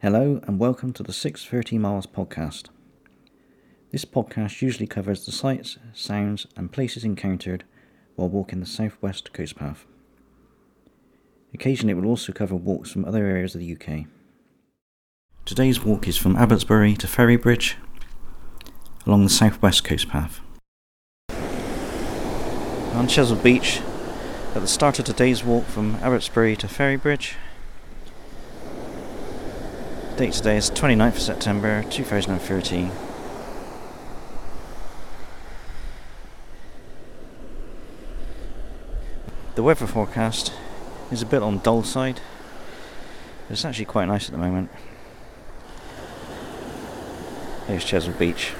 Hello and welcome to the 630 Miles podcast. This podcast usually covers the sights, sounds, and places encountered while walking the southwest coast path. Occasionally, it will also cover walks from other areas of the UK. Today's walk is from Abbotsbury to Ferrybridge along the southwest coast path. On Chesil Beach, at the start of today's walk from Abbotsbury to Ferrybridge. Date today is 29th of September 2013. The weather forecast is a bit on dull side. But it's actually quite nice at the moment. Here's Chesil Beach.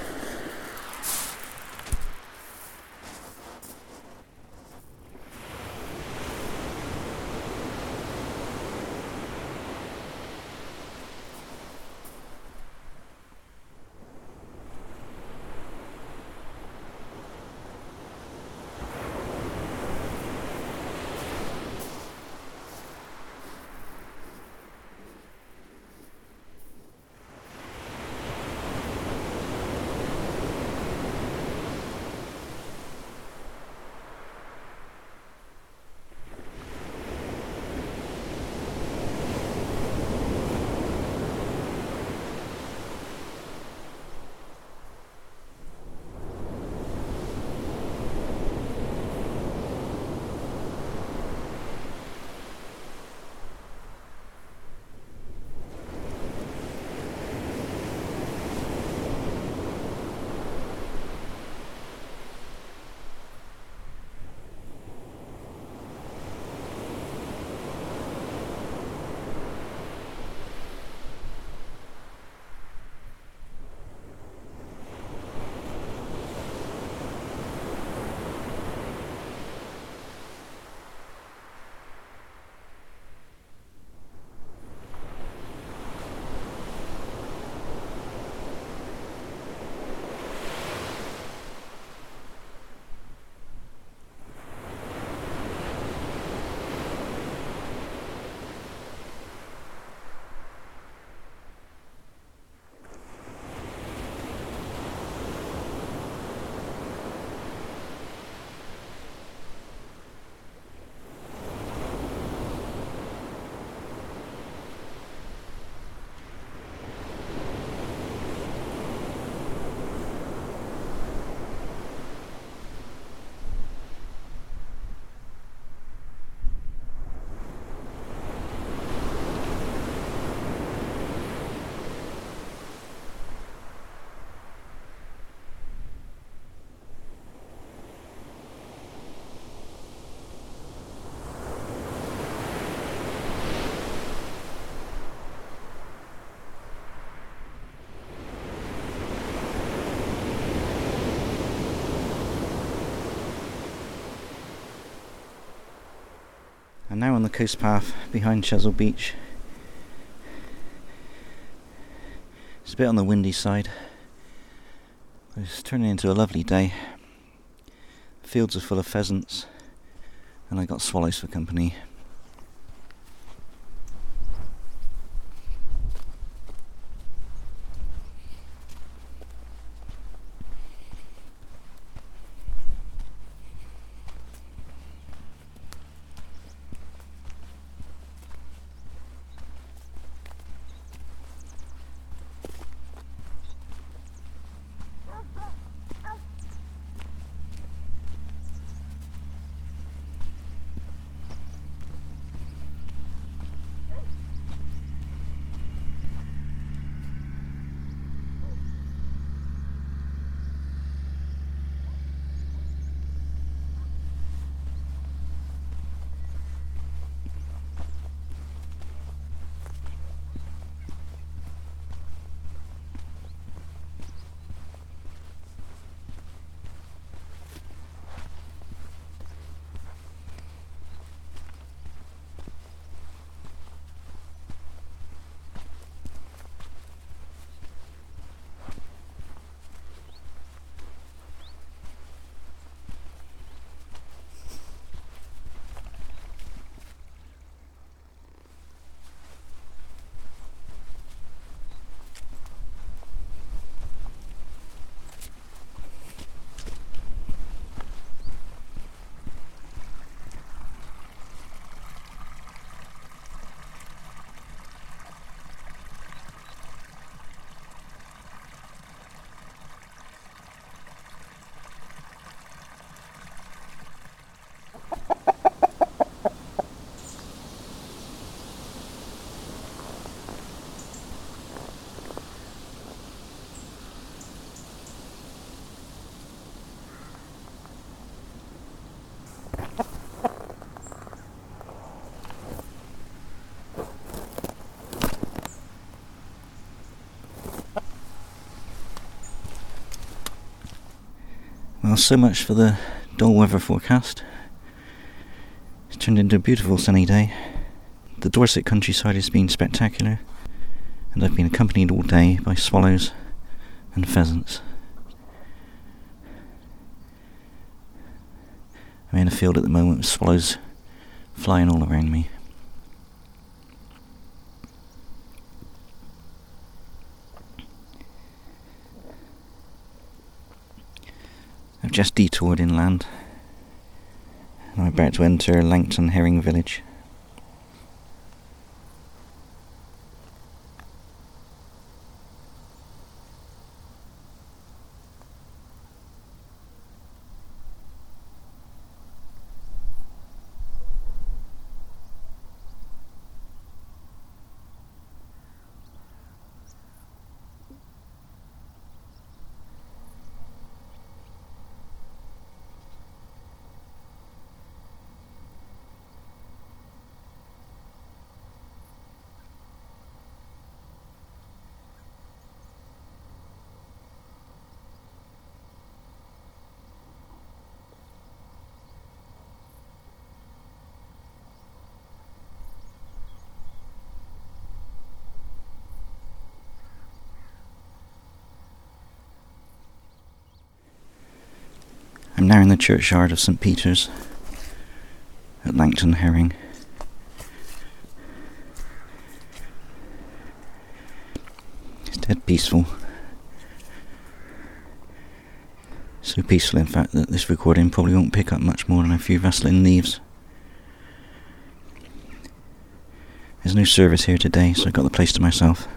And now on the coast path behind Chesil Beach. It's a bit on the windy side. It's turning into a lovely day. Fields are full of pheasants, and I got swallows for company. Well, so much for the dull weather forecast. It's turned into a beautiful sunny day. The Dorset countryside has been spectacular, and I've been accompanied all day by swallows and pheasants. I'm in a field at the moment with swallows flying all around me. I've just detoured inland. I'm about to enter Langton Herring Village. I'm now in the churchyard of St Peter's at Langton Herring. It's dead peaceful. So peaceful, in fact, that this recording probably won't pick up much more than a few rustling leaves. There's no service here today, so I've got the place to myself.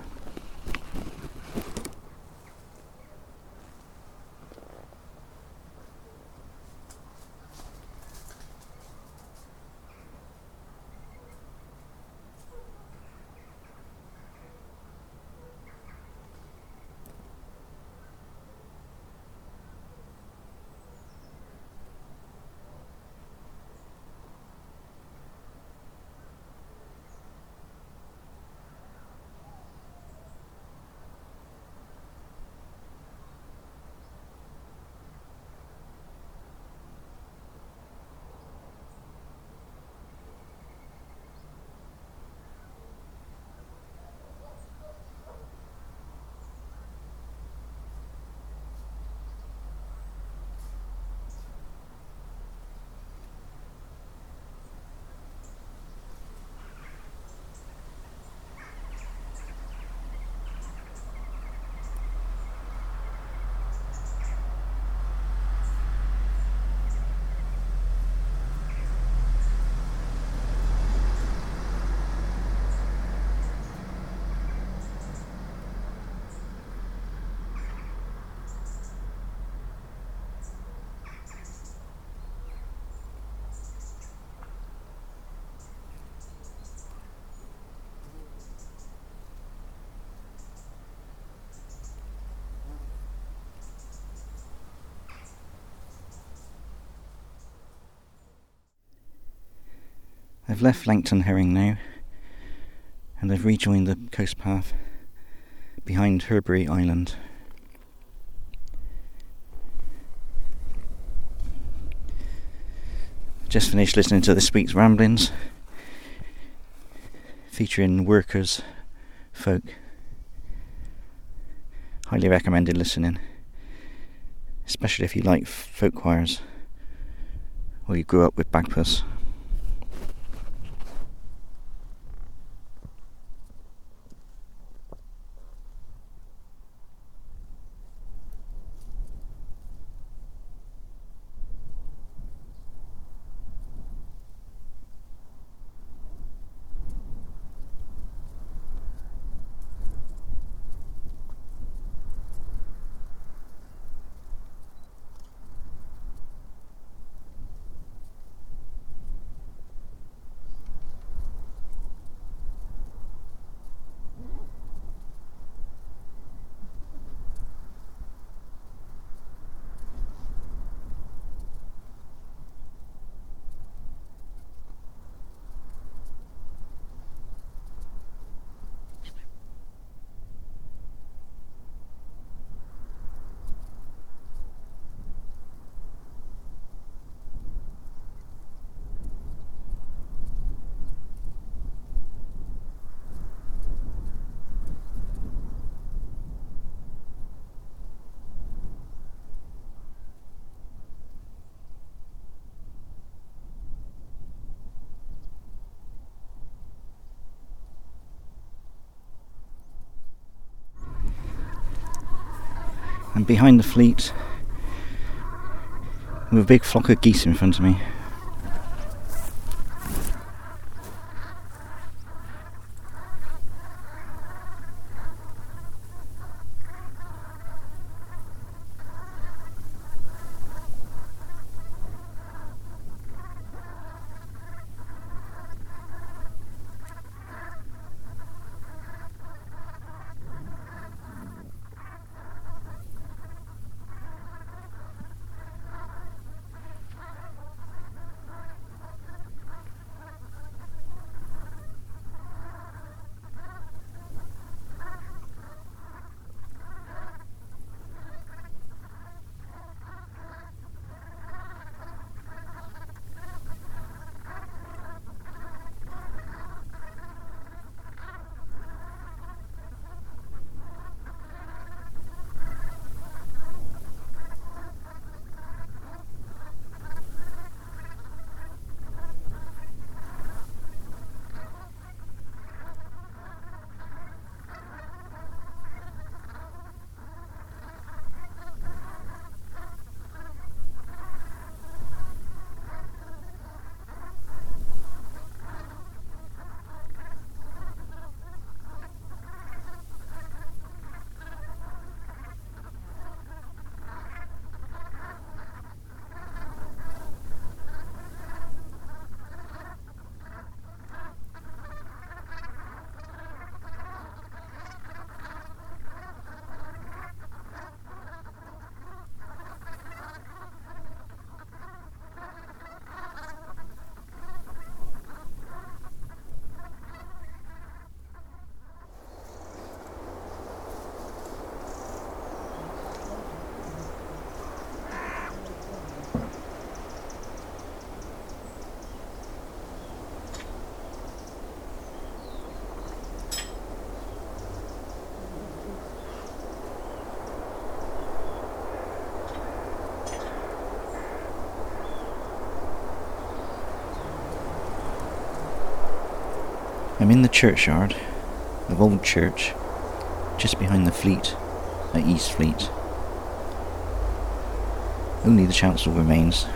I've left Langton Herring now, and I've rejoined the coast path behind Herbury Island. Just finished listening to this week's ramblings, featuring workers, folk. Highly recommended listening, especially if you like folk choirs or you grew up with Bagpuss. And behind the fleet, with a big flock of geese in front of me. I'm in the churchyard of Old Church, just behind the fleet at East Fleet. Only the chancel remains.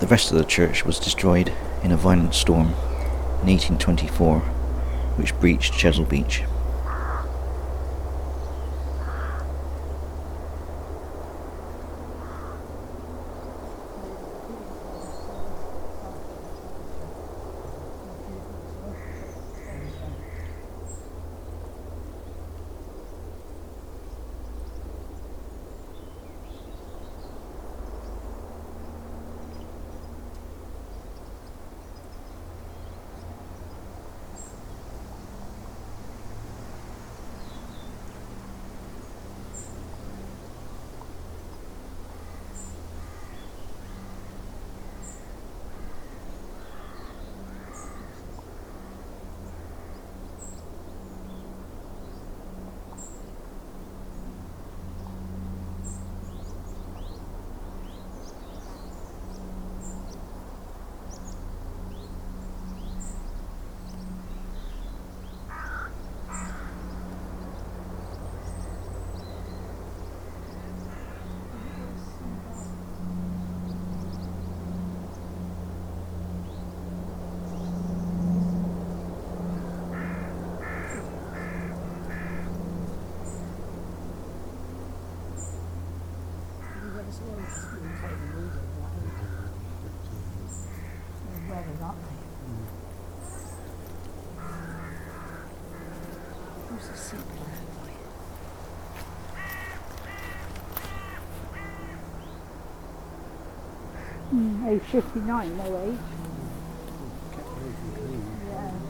The rest of the church was destroyed in a violent storm in 1824, which breached Chesil Beach. Mm, age 59, no age. Yeah.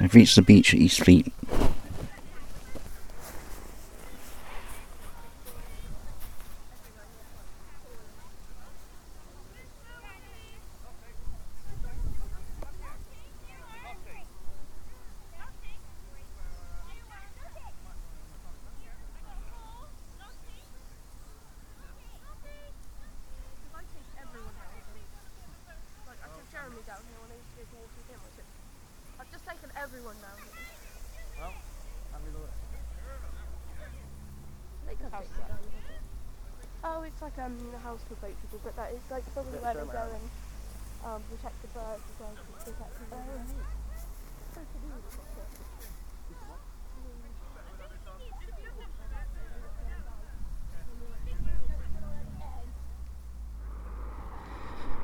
I've reached the beach at East Fleet. Like um, a house for boat people, but that is like probably where they go and um, protect the birds as well. to Protect the.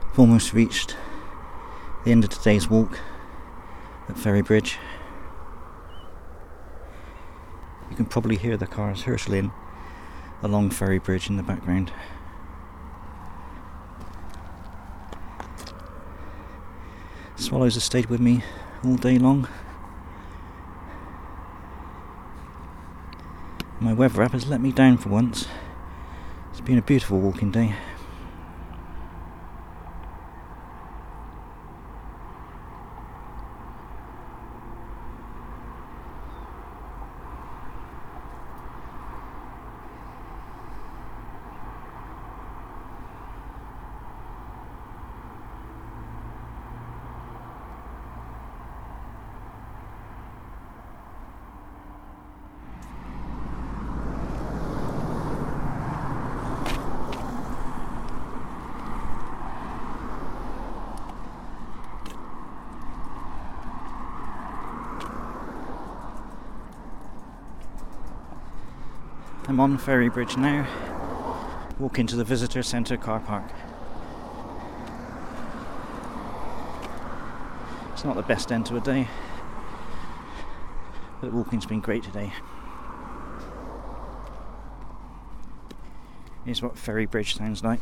We've almost reached the end of today's walk at Ferry Bridge. You can probably hear the cars hurtling along Ferry Bridge in the background. Swallows have stayed with me all day long. My weather app has let me down for once. It's been a beautiful walking day. I'm on Ferry Bridge now. Walk into the visitor centre car park. It's not the best end to a day, but walking's been great today. Here's what Ferry Bridge sounds like.